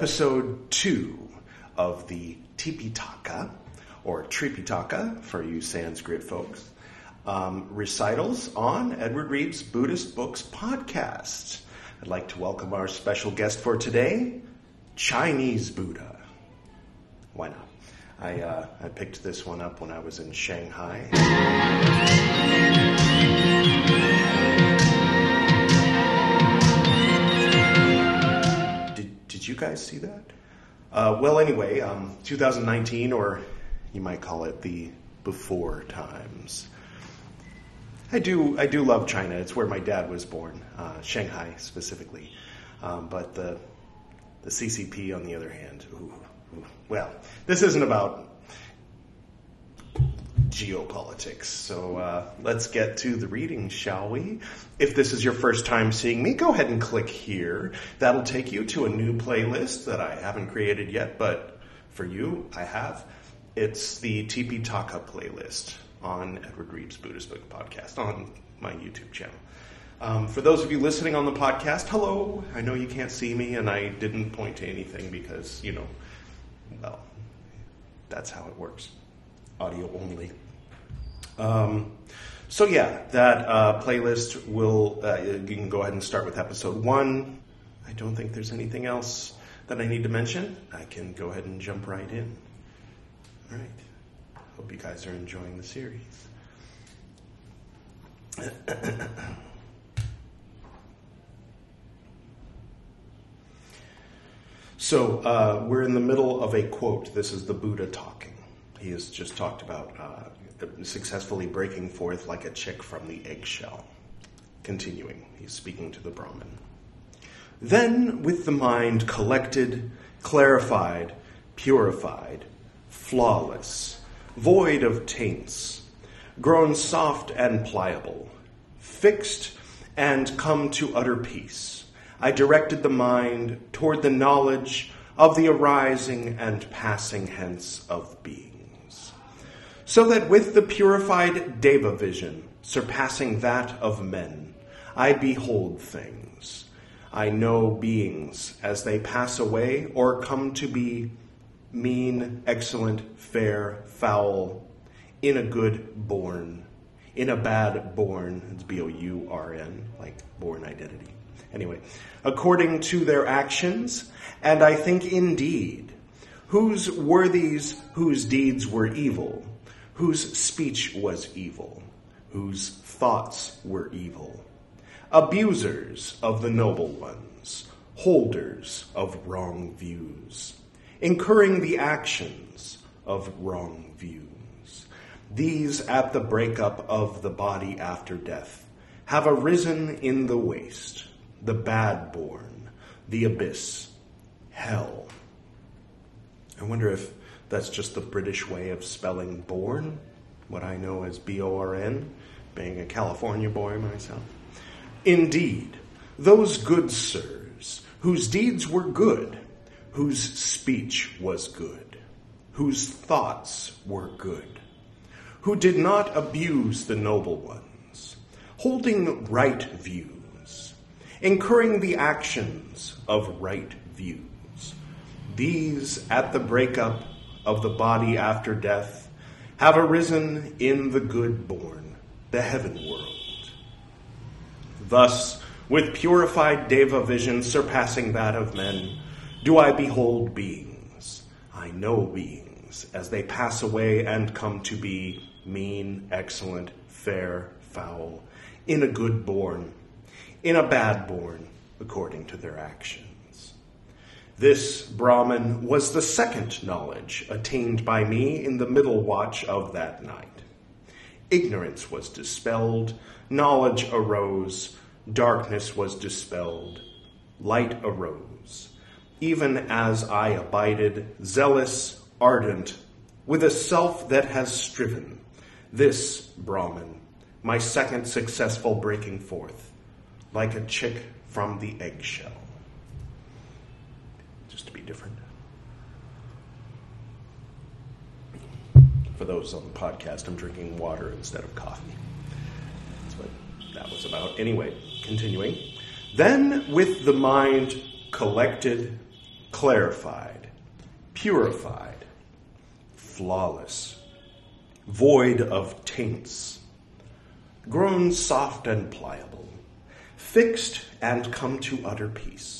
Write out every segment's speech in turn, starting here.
episode two of the Tipitaka, or Tripitaka for you Sanskrit folks, um, recitals on Edward Reed's Buddhist Books podcast. I'd like to welcome our special guest for today, Chinese Buddha. Why not? I, uh, I picked this one up when I was in Shanghai. Guys see that? Uh, well, anyway, um, 2019, or you might call it the before times. I do, I do love China. It's where my dad was born, uh, Shanghai specifically. Um, but the the CCP, on the other hand, ooh, ooh. well, this isn't about geopolitics. So uh, let's get to the reading, shall we? If this is your first time seeing me, go ahead and click here. That'll take you to a new playlist that I haven't created yet, but for you, I have. It's the Tipitaka playlist on Edward Reed's Buddhist Book Podcast on my YouTube channel. Um, for those of you listening on the podcast, hello. I know you can't see me, and I didn't point to anything because, you know, well, that's how it works. Audio only. Um, so yeah, that uh, playlist will. Uh, you can go ahead and start with episode one. I don't think there's anything else that I need to mention. I can go ahead and jump right in. All right. Hope you guys are enjoying the series. so uh, we're in the middle of a quote. This is the Buddha talking. He has just talked about uh, successfully breaking forth like a chick from the eggshell. Continuing, he's speaking to the Brahmin. Then, with the mind collected, clarified, purified, flawless, void of taints, grown soft and pliable, fixed and come to utter peace, I directed the mind toward the knowledge of the arising and passing hence of beings. So that with the purified Deva vision, surpassing that of men, I behold things. I know beings as they pass away or come to be mean, excellent, fair, foul, in a good bourn, in a bad bourn, it's B O U R N, like Bourne Identity. Anyway, according to their actions, and I think indeed, whose were these whose deeds were evil, whose speech was evil, whose thoughts were evil, abusers of the noble ones, holders of wrong views incurring the actions of wrong views. These, at the breakup of the body after death, have arisen in the waste, the bad bourn, the abyss, hell. I wonder if that's just the British way of spelling born, what I know as B O R N, being a California boy myself. Indeed, those good sirs, whose deeds were good, whose speech was good, whose thoughts were good, who did not abuse the noble ones, holding right views, incurring the actions of right views. These, at the breakup of the body after death, have arisen in the good bourn, the heaven world. Thus, with purified Deva vision surpassing that of men, do I behold beings? I know beings as they pass away and come to be mean, excellent, fair, foul, in a good bourn, in a bad bourn, according to their actions. This Brahman was the second knowledge attained by me in the middle watch of that night. Ignorance was dispelled, knowledge arose, darkness was dispelled, light arose even as I abided, zealous, ardent, with a self that has striven. This, Brahman, my second successful breaking forth, like a chick from the eggshell. Different. For those on the podcast, I'm drinking water instead of coffee. That's what that was about. Anyway, continuing. Then, with the mind collected clarified, purified, flawless, void of taints, grown soft and pliable, fixed and come to utter peace.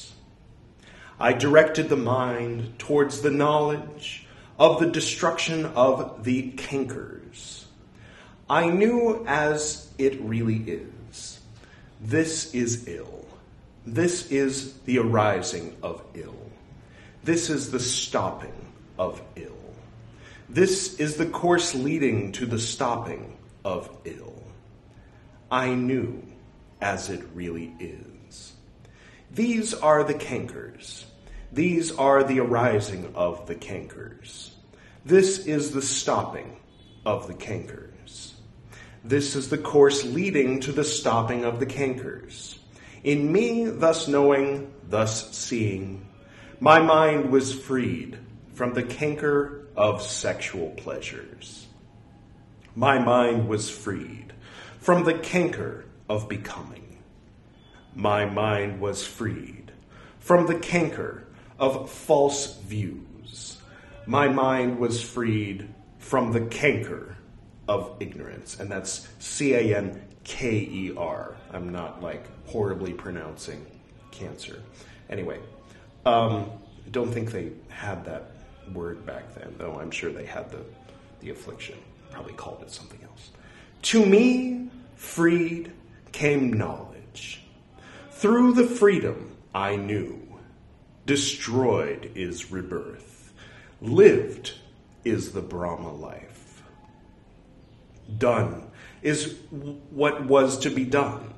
I directed the mind towards the knowledge of the destruction of the cankers. I knew as it really is. This is ill. This is the arising of ill. This is the stopping of ill. This is the course leading to the stopping of ill. I knew as it really is. These are the cankers. These are the arising of the cankers. This is the stopping of the cankers. This is the course leading to the stopping of the cankers. In me, thus knowing, thus seeing, my mind was freed from the canker of sexual pleasures. My mind was freed from the canker of becoming. My mind was freed from the canker of false views. My mind was freed from the canker of ignorance. And that's C A N K E R. I'm not like horribly pronouncing cancer. Anyway, um, don't think they had that word back then, though I'm sure they had the, the affliction. Probably called it something else. To me, freed came knowledge. Through the freedom I knew, destroyed is rebirth, lived is the Brahma life. Done is what was to be done.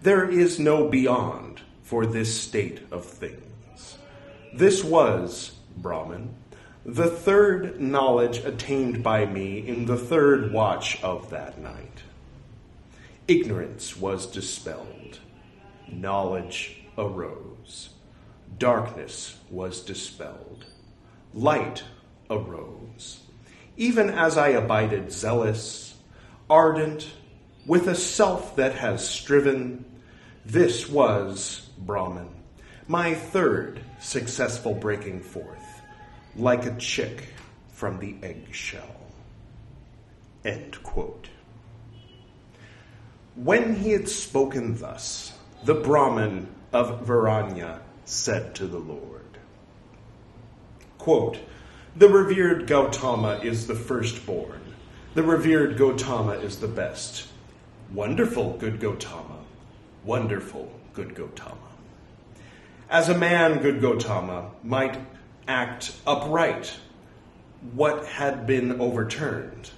There is no beyond for this state of things. This was, Brahman, the third knowledge attained by me in the third watch of that night. Ignorance was dispelled, knowledge arose, darkness was dispelled, light arose. Even as I abided zealous, ardent, with a self that has striven, this was Brahman, my third successful breaking forth, like a chick from the eggshell. End quote. When he had spoken thus, the Brahmin of Varanya said to the Lord, quote, The revered Gautama is the firstborn. The revered Gautama is the best. Wonderful, good Gautama. Wonderful, good Gautama. As a man, good Gautama, might act upright, what had been overturned,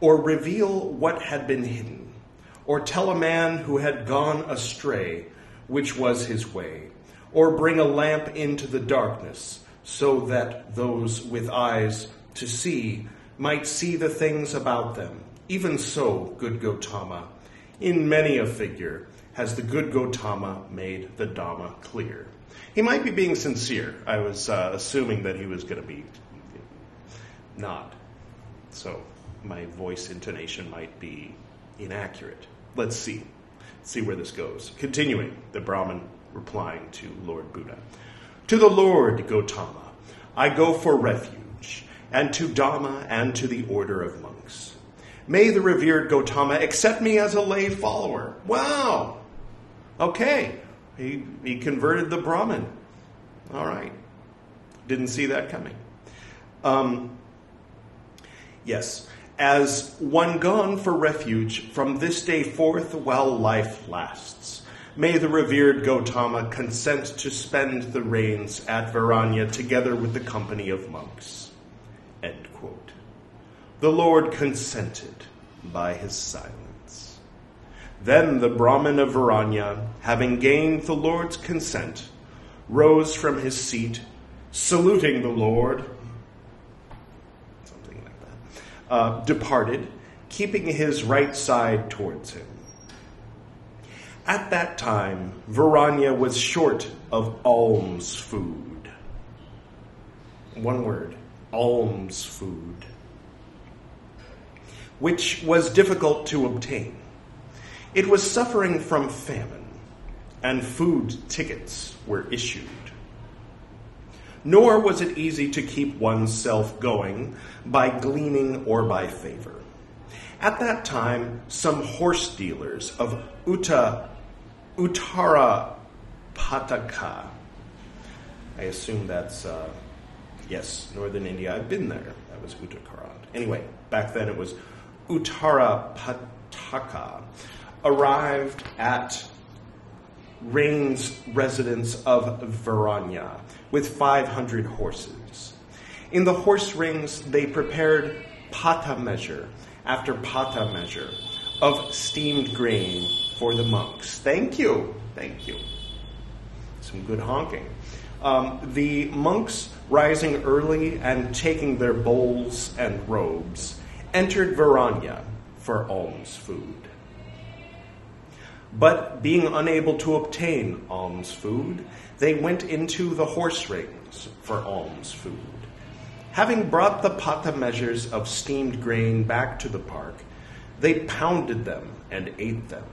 or reveal what had been hidden or tell a man who had gone astray which was his way, or bring a lamp into the darkness, so that those with eyes to see might see the things about them. Even so, good Gotama, in many a figure has the good Gotama made the Dhamma clear. He might be being sincere. I was uh, assuming that he was going to be not. So my voice intonation might be inaccurate. Let's see. see where this goes. Continuing, the Brahmin replying to Lord Buddha. To the Lord Gotama, I go for refuge, and to Dhamma and to the order of monks. May the revered Gotama accept me as a lay follower. Wow. Okay. He, he converted the Brahmin. All right. Didn't see that coming. Um, yes as one gone for refuge from this day forth while life lasts. May the revered Gotama consent to spend the reigns at Varanya together with the company of monks. The Lord consented by his silence. Then the Brahmin of Varanya, having gained the Lord's consent, rose from his seat, saluting the Lord uh, departed, keeping his right side towards him. At that time, Varanya was short of alms food. One word alms food, which was difficult to obtain. It was suffering from famine, and food tickets were issued. Nor was it easy to keep oneself going by gleaning or by favor. At that time, some horse dealers of Uta, Uttara Pataka, I assume that's, uh, yes, northern India. I've been there. That was Uttarakhand. Anyway, back then it was Uttara Pataka, arrived at Rain's residence of Varanya with 500 horses. In the horse rings, they prepared pata measure after pata measure of steamed grain for the monks. Thank you. Thank you. Some good honking. Um, the monks, rising early and taking their bowls and robes, entered Varanya for alms food. But being unable to obtain alms food, they went into the horse rings for alms food. Having brought the pata measures of steamed grain back to the park, they pounded them and ate them.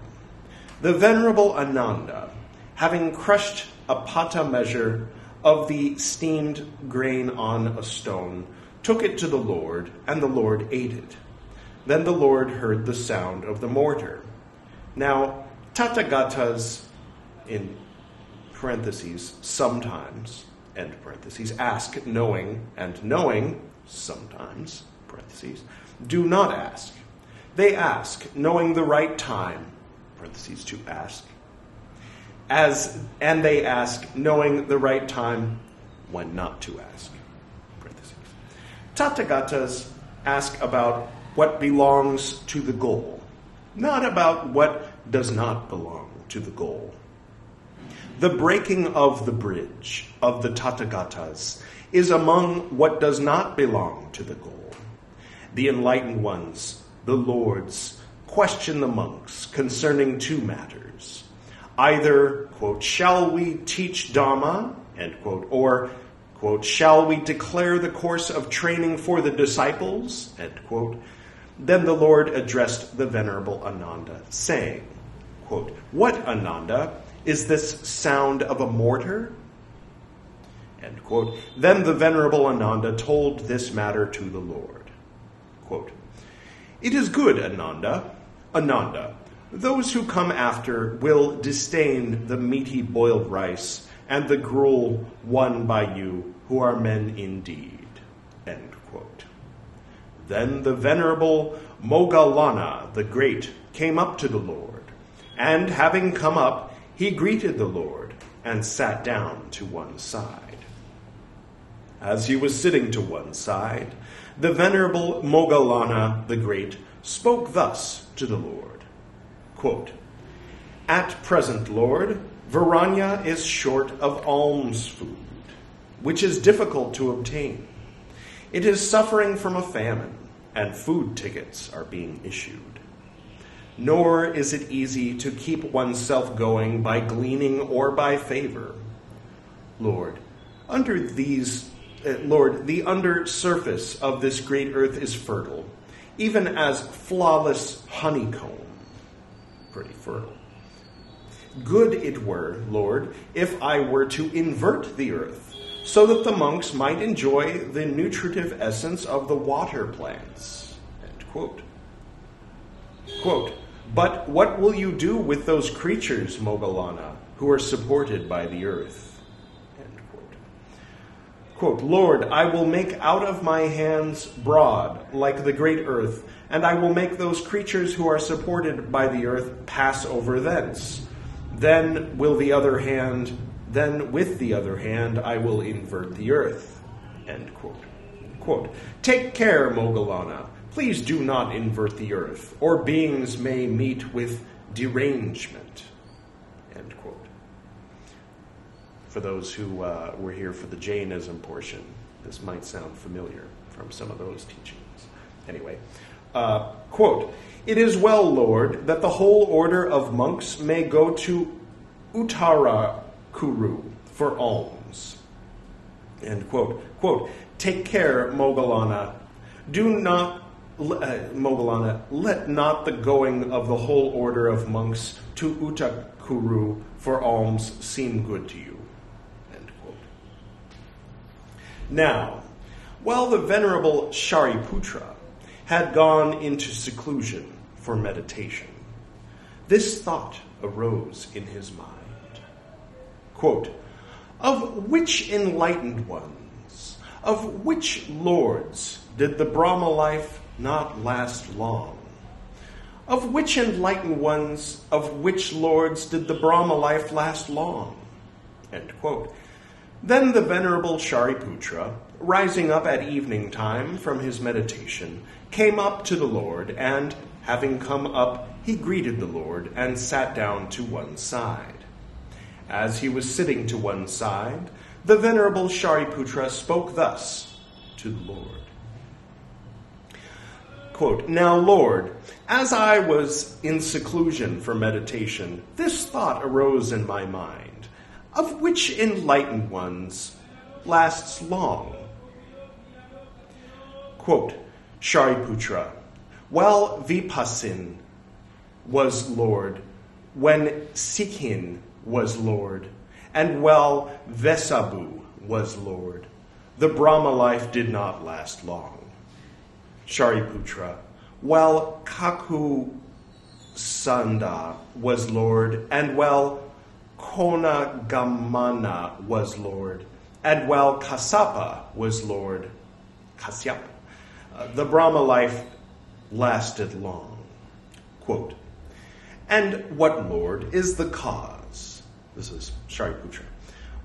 The venerable Ananda, having crushed a pata measure of the steamed grain on a stone, took it to the Lord, and the Lord ate it. Then the Lord heard the sound of the mortar. Now, Tathagatas, in parentheses, sometimes, end parentheses, ask knowing, and knowing, sometimes, parentheses, do not ask. They ask, knowing the right time, parentheses, to ask, as, and they ask, knowing the right time when not to ask, parentheses. Tathagatas ask about what belongs to the goal, not about what does not belong to the goal. The breaking of the bridge of the Tathagatas is among what does not belong to the goal. The enlightened ones, the lords, question the monks concerning two matters. Either, quote, shall we teach Dharma, end quote, or, quote, shall we declare the course of training for the disciples, end quote. Then the Lord addressed the Venerable Ananda, saying, Quote, what, Ananda, is this sound of a mortar? End quote. Then the Venerable Ananda told this matter to the Lord. Quote, it is good, Ananda, Ananda. Those who come after will disdain the meaty boiled rice and the gruel won by you, who are men indeed. End. Then the venerable Moggallana the Great came up to the Lord and having come up, he greeted the Lord and sat down to one side. As he was sitting to one side, the venerable Moggallana the Great spoke thus to the Lord quote, At present, Lord, Varanya is short of alms food, which is difficult to obtain. It is suffering from a famine, and food tickets are being issued nor is it easy to keep oneself going by gleaning or by favor. Lord, under these, uh, Lord, the under surface of this great earth is fertile, even as flawless honeycomb. Pretty fertile. Good it were, Lord, if I were to invert the earth, so that the monks might enjoy the nutritive essence of the water plants. Quote. Quote, but what will you do with those creatures, Moggallana, who are supported by the earth? Quote. Quote, Lord, I will make out of my hands broad, like the great earth, and I will make those creatures who are supported by the earth pass over thence. Then will the other hand, then with the other hand, I will invert the earth. End quote. Quote, Take care, Moggallana. Please do not invert the earth, or beings may meet with derangement. End quote. For those who uh, were here for the Jainism portion, this might sound familiar from some of those teachings. Anyway, uh, quote, It is well, Lord, that the whole order of monks may go to Uttarakuru for alms. End quote. Quote, Take care, Moggallana. Do not uh, Moggallana, let not the going of the whole order of monks to Utakuru for alms seem good to you. End quote. Now, while the venerable Shariputra had gone into seclusion for meditation, this thought arose in his mind. Quote, Of which enlightened ones, of which lords did the Brahma life not last long? Of which enlightened ones, of which lords did the Brahma life last long? Then the venerable Shariputra, rising up at evening time from his meditation, came up to the Lord, and, having come up, he greeted the Lord and sat down to one side. As he was sitting to one side, the venerable Shariputra spoke thus to the Lord. Quote, Now, Lord, as I was in seclusion for meditation, this thought arose in my mind of which enlightened ones lasts long? Quote, Shariputra, while Vipasin was Lord, when Sikhin was Lord, and well Vesabu was Lord, the Brahma life did not last long. Shariputra, well Kaku Sanda was Lord, and while Konagamana was Lord, and well Kassapa was Lord, Kasyapa, uh, the Brahma life lasted long. Quote, and what, Lord, is the cause? This is Shariputra.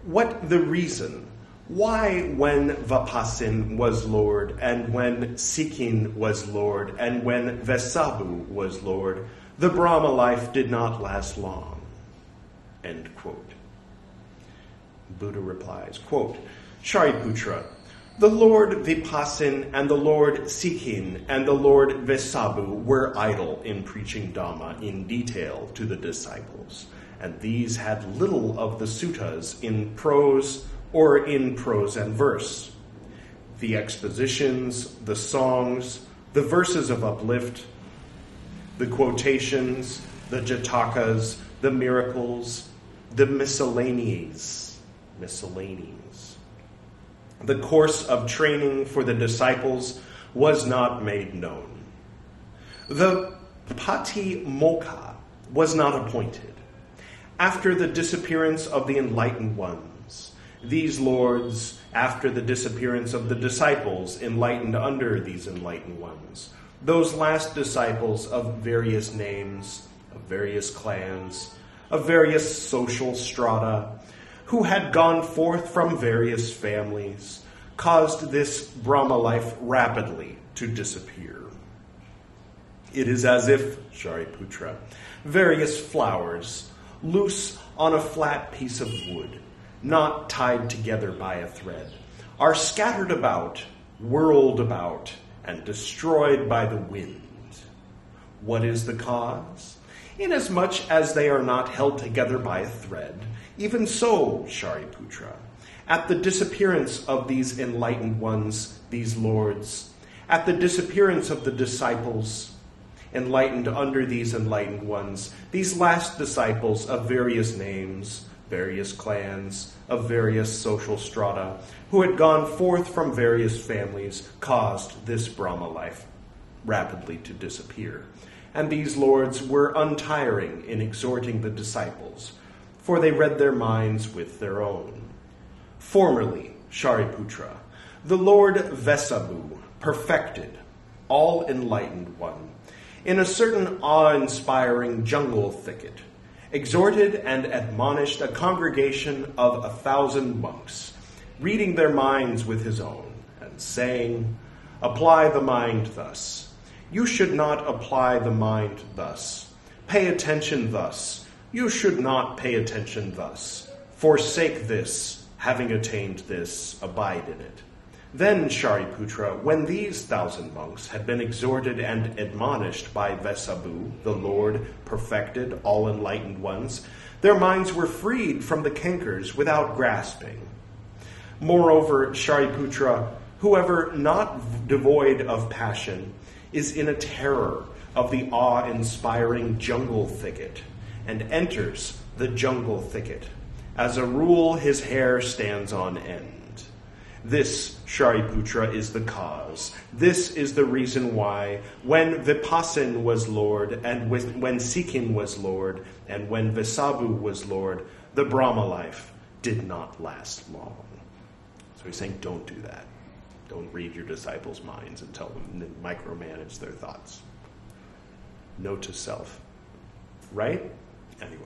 What the reason? Why, when Vapasin was Lord, and when Sikhin was Lord, and when Vesabu was Lord, the Brahma life did not last long? End quote. Buddha replies, quote, Shariputra, the Lord Vipasin and the Lord Sikhin and the Lord Vesabu were idle in preaching Dhamma in detail to the disciples, and these had little of the suttas in prose or in prose and verse. The expositions, the songs, the verses of uplift, the quotations, the jatakas, the miracles, the miscellanies, miscellanies. The course of training for the disciples was not made known. The Pati Patimokkha was not appointed. After the disappearance of the enlightened ones, these lords, after the disappearance of the disciples enlightened under these enlightened ones, those last disciples of various names, of various clans, of various social strata, who had gone forth from various families, caused this Brahma life rapidly to disappear. It is as if, Shariputra, various flowers, loose on a flat piece of wood, not tied together by a thread, are scattered about, whirled about, and destroyed by the wind. What is the cause? inasmuch as they are not held together by a thread. Even so, Shariputra, at the disappearance of these enlightened ones, these lords, at the disappearance of the disciples, enlightened under these enlightened ones, these last disciples of various names, various clans, of various social strata, who had gone forth from various families, caused this Brahma life rapidly to disappear. And these lords were untiring in exhorting the disciples, for they read their minds with their own. Formerly, Shariputra, the Lord Vesabu perfected, all enlightened one, in a certain awe inspiring jungle thicket, exhorted and admonished a congregation of a thousand monks, reading their minds with his own, and saying, Apply the mind thus you should not apply the mind thus. Pay attention thus. You should not pay attention thus. Forsake this, having attained this, abide in it. Then, Shariputra, when these thousand monks had been exhorted and admonished by Vesabhu, the Lord, perfected, all enlightened ones, their minds were freed from the cankers without grasping. Moreover, Shariputra, whoever not devoid of passion, is in a terror of the awe inspiring jungle thicket and enters the jungle thicket. As a rule, his hair stands on end. This, Shariputra, is the cause. This is the reason why, when Vipassin was Lord, and when Sikhin was Lord, and when Vessabhu was Lord, the Brahma life did not last long. So he's saying, don't do that. Don't read your disciples' minds and tell them to micromanage their thoughts. Note to self. Right? Anyway.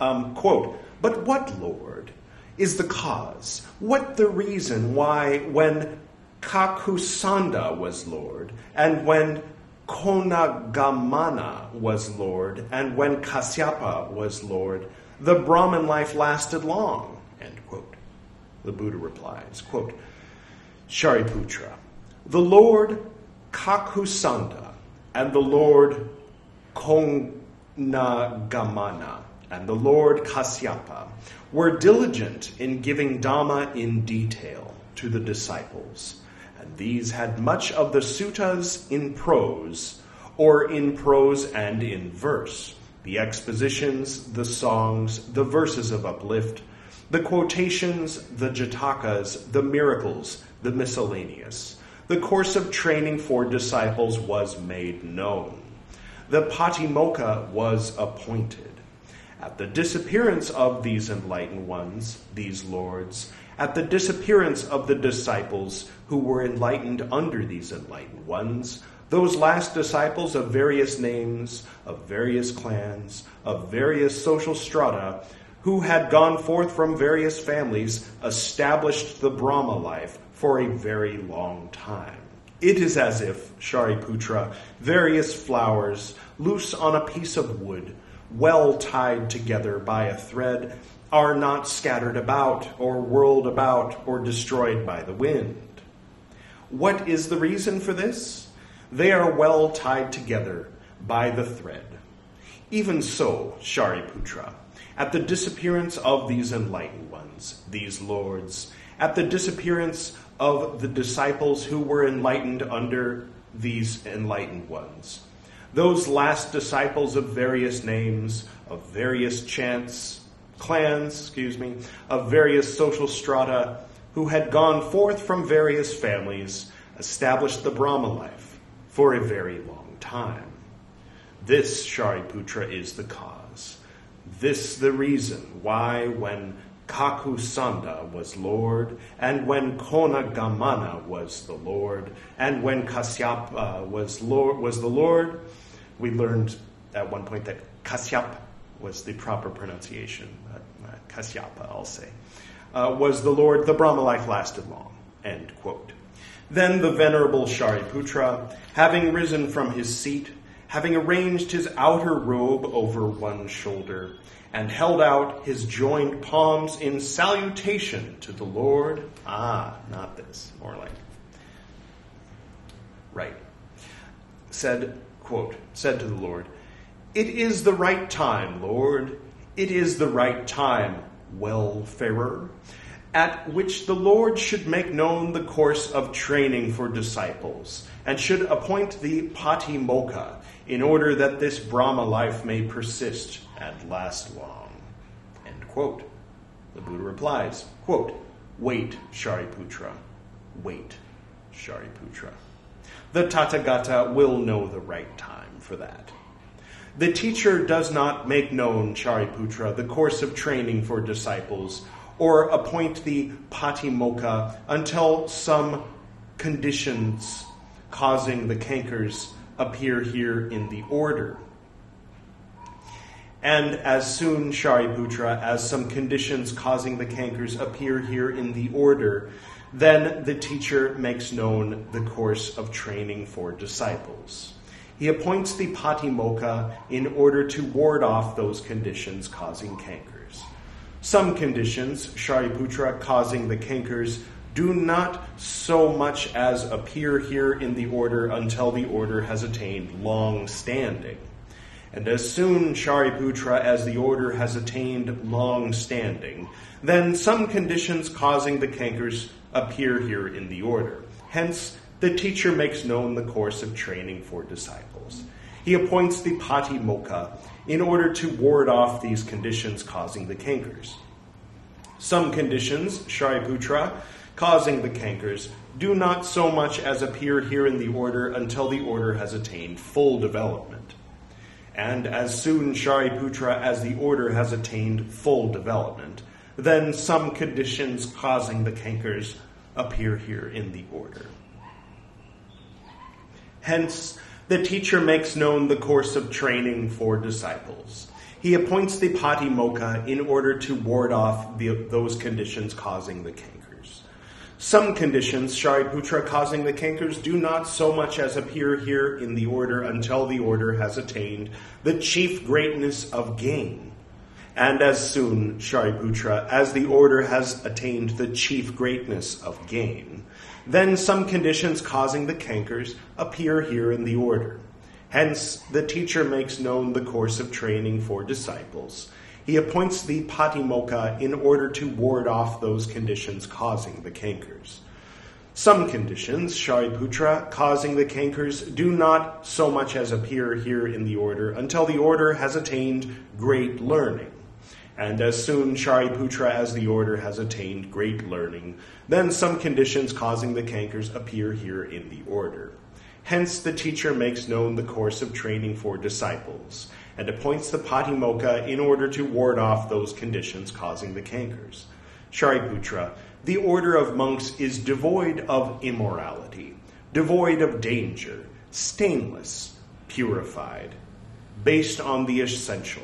Um, quote, but what, Lord, is the cause? What the reason why when Kakusanda was Lord, and when Konagamana was Lord, and when Kasyapa was Lord, the Brahman life lasted long? End quote. The Buddha replies, quote, Shariputra, the Lord Kakusanda and the Lord Konagamana and the Lord Kasyapa were diligent in giving Dhamma in detail to the disciples, and these had much of the suttas in prose, or in prose and in verse, the expositions, the songs, the verses of uplift, the quotations, the jatakas, the miracles, the miscellaneous. The course of training for disciples was made known. The patimokkha was appointed. At the disappearance of these enlightened ones, these lords, at the disappearance of the disciples who were enlightened under these enlightened ones, those last disciples of various names, of various clans, of various social strata, who had gone forth from various families, established the Brahma life for a very long time. It is as if, Shariputra, various flowers, loose on a piece of wood, well tied together by a thread, are not scattered about, or whirled about, or destroyed by the wind. What is the reason for this? They are well tied together by the thread. Even so, Shariputra, at the disappearance of these enlightened ones, these lords, at the disappearance of the disciples who were enlightened under these enlightened ones, those last disciples of various names, of various chants, clans, excuse me, of various social strata, who had gone forth from various families, established the Brahma life for a very long time. This, Shariputra, is the cause. This the reason why when Kakusanda was Lord, and when Konagamana was the Lord, and when Kasyapa was Lord was the Lord, we learned at one point that Kasyap was the proper pronunciation. Uh, Kasyapa, I'll say, uh, was the Lord. The Brahma life lasted long. End quote. Then the venerable Shariputra, having risen from his seat, having arranged his outer robe over one shoulder, and held out his joined palms in salutation to the Lord. Ah, not this, more like. Right. Said, quote, said to the Lord, It is the right time, Lord. It is the right time, wellfarer, at which the Lord should make known the course of training for disciples, and should appoint the patimokkha in order that this Brahma life may persist and last long. End quote. The Buddha replies, quote, Wait, Shariputra, wait, Shariputra. The Tathagata will know the right time for that. The teacher does not make known, Shariputra, the course of training for disciples or appoint the patimokkha until some conditions causing the cankers appear here in the order. And as soon, Shariputra, as some conditions causing the cankers appear here in the order, then the teacher makes known the course of training for disciples. He appoints the patimokkha in order to ward off those conditions causing cankers. Some conditions, Shariputra, causing the cankers do not so much as appear here in the order until the order has attained long standing. And as soon, Shariputra, as the order has attained long standing, then some conditions causing the cankers appear here in the order. Hence, the teacher makes known the course of training for disciples. He appoints the patimokkha in order to ward off these conditions causing the cankers. Some conditions, Shariputra, causing the cankers, do not so much as appear here in the order until the order has attained full development. And as soon, Shariputra, as the order has attained full development, then some conditions causing the cankers appear here in the order. Hence, the teacher makes known the course of training for disciples. He appoints the patimokkha in order to ward off the, those conditions causing the cankers. Some conditions, Shariputra, causing the cankers, do not so much as appear here in the order until the order has attained the chief greatness of gain. And as soon, Shariputra, as the order has attained the chief greatness of gain, then some conditions causing the cankers appear here in the order. Hence, the teacher makes known the course of training for disciples. He appoints the patimokkha in order to ward off those conditions causing the cankers. Some conditions, Shariputra, causing the cankers, do not so much as appear here in the order until the order has attained great learning. And as soon, Shariputra, as the order has attained great learning, then some conditions causing the cankers appear here in the order. Hence, the teacher makes known the course of training for disciples and appoints the patimokkha in order to ward off those conditions causing the cankers. Shariputra, the order of monks is devoid of immorality, devoid of danger, stainless, purified, based on the essential.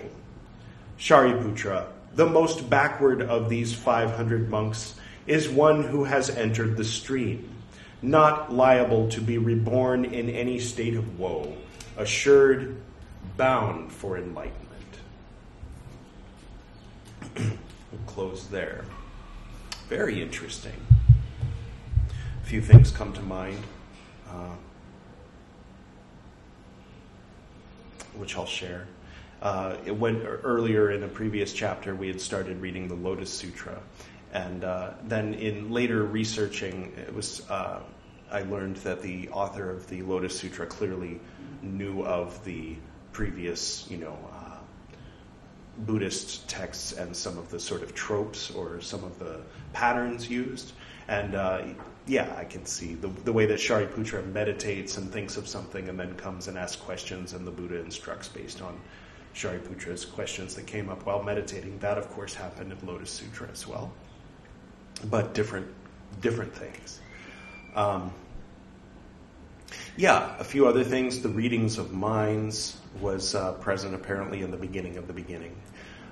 Shariputra, the most backward of these 500 monks, is one who has entered the stream not liable to be reborn in any state of woe, assured, bound for enlightenment. we'll close there. Very interesting. A few things come to mind, uh, which I'll share. Uh, it went earlier in a previous chapter. We had started reading the Lotus Sutra, and uh, then in later researching, it was uh, I learned that the author of the Lotus Sutra clearly knew of the previous, you know, uh, Buddhist texts and some of the sort of tropes or some of the patterns used. And uh, yeah, I can see the, the way that Shariputra meditates and thinks of something and then comes and asks questions, and the Buddha instructs based on Shariputra's questions that came up while meditating. That, of course, happened in Lotus Sutra as well, but different different things. Um, yeah, a few other things. The readings of minds was uh, present apparently in the beginning of the beginning.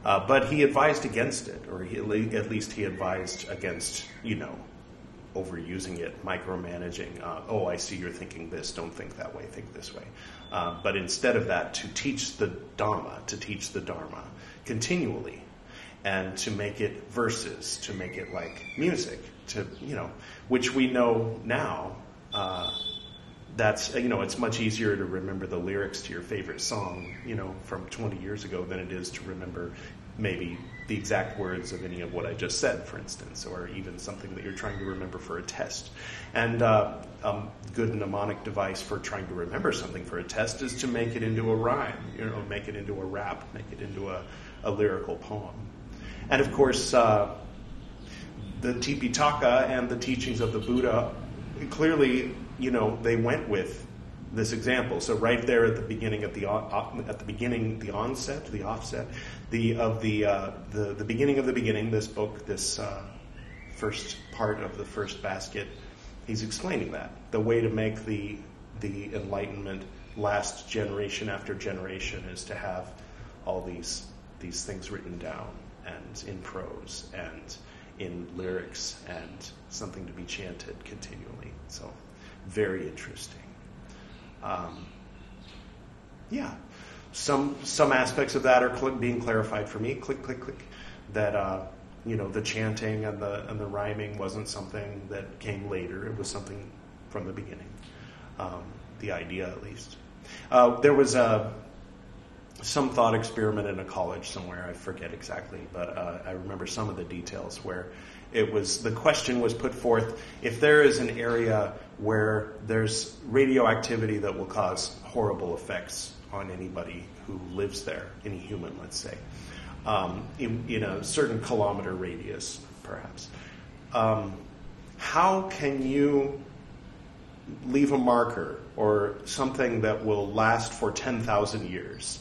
Uh, but he advised against it, or he, at least he advised against, you know, overusing it, micromanaging. Uh, oh, I see you're thinking this, don't think that way, think this way. Uh, but instead of that, to teach the Dharma, to teach the Dharma continually, and to make it verses, to make it like music, to, you know, which we know now. Uh, that's you know it's much easier to remember the lyrics to your favorite song you know from 20 years ago than it is to remember maybe the exact words of any of what I just said, for instance, or even something that you're trying to remember for a test. And uh, a good mnemonic device for trying to remember something for a test is to make it into a rhyme, you know, make it into a rap, make it into a, a lyrical poem. And of course, uh, the Tipitaka and the teachings of the Buddha clearly you know, they went with this example. So right there at the beginning of the at the beginning the onset the offset the of the uh, the the beginning of the beginning this book this uh, first part of the first basket he's explaining that the way to make the the enlightenment last generation after generation is to have all these these things written down and in prose and in lyrics and something to be chanted continually so very interesting. Um, yeah, some some aspects of that are cl- being clarified for me. Click, click, click. That uh, you know the chanting and the and the rhyming wasn't something that came later. It was something from the beginning. Um, the idea, at least. Uh, there was a some thought experiment in a college somewhere. I forget exactly, but uh, I remember some of the details where it was the question was put forth: if there is an area where there's radioactivity that will cause horrible effects on anybody who lives there, any human, let's say, um, in, in, a certain kilometer radius, perhaps. Um, how can you leave a marker or something that will last for 10,000 years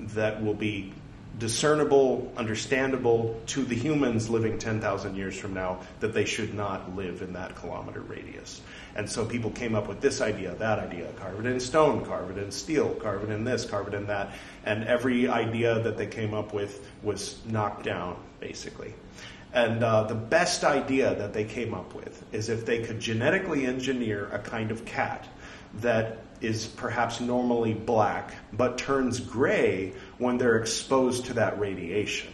that will be discernible, understandable to the humans living 10,000 years from now that they should not live in that kilometer radius. And so people came up with this idea, that idea, carve it in stone, carve it in steel, carve it in this, carve it in that. And every idea that they came up with was knocked down, basically. And uh, the best idea that they came up with is if they could genetically engineer a kind of cat that is perhaps normally black but turns gray when they're exposed to that radiation.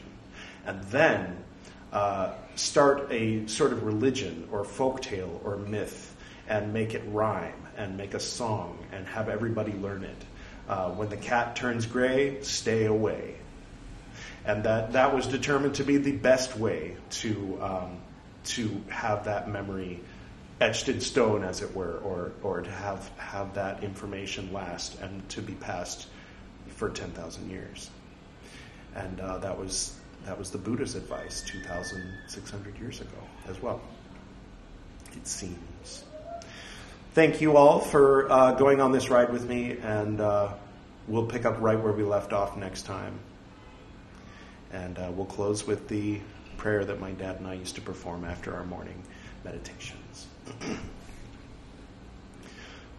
And then uh, start a sort of religion or folktale or myth and make it rhyme and make a song and have everybody learn it. Uh, when the cat turns gray, stay away. And that, that was determined to be the best way to, um, to have that memory etched in stone, as it were, or, or to have, have that information last and to be passed for 10,000 years. And uh, that, was, that was the Buddha's advice 2,600 years ago as well, it seems. Thank you all for uh, going on this ride with me, and uh, we'll pick up right where we left off next time. And uh, we'll close with the prayer that my dad and I used to perform after our morning meditations.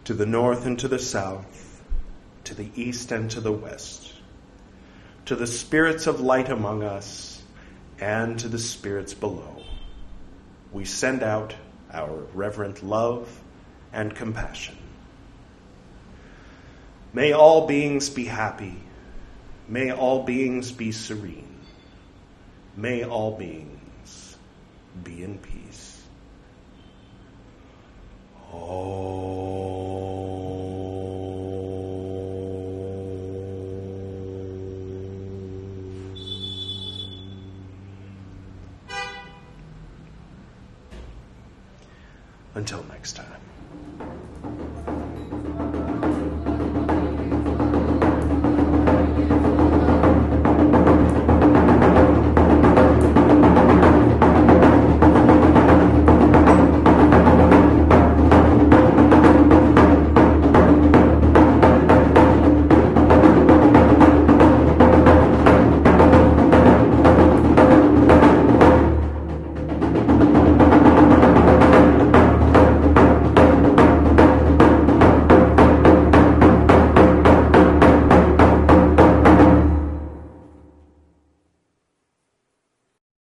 to the north and to the south, to the east and to the west, to the spirits of light among us, and to the spirits below, we send out our reverent love and compassion. May all beings be happy. May all beings be serene. May all beings be in peace. Oh. Until next time.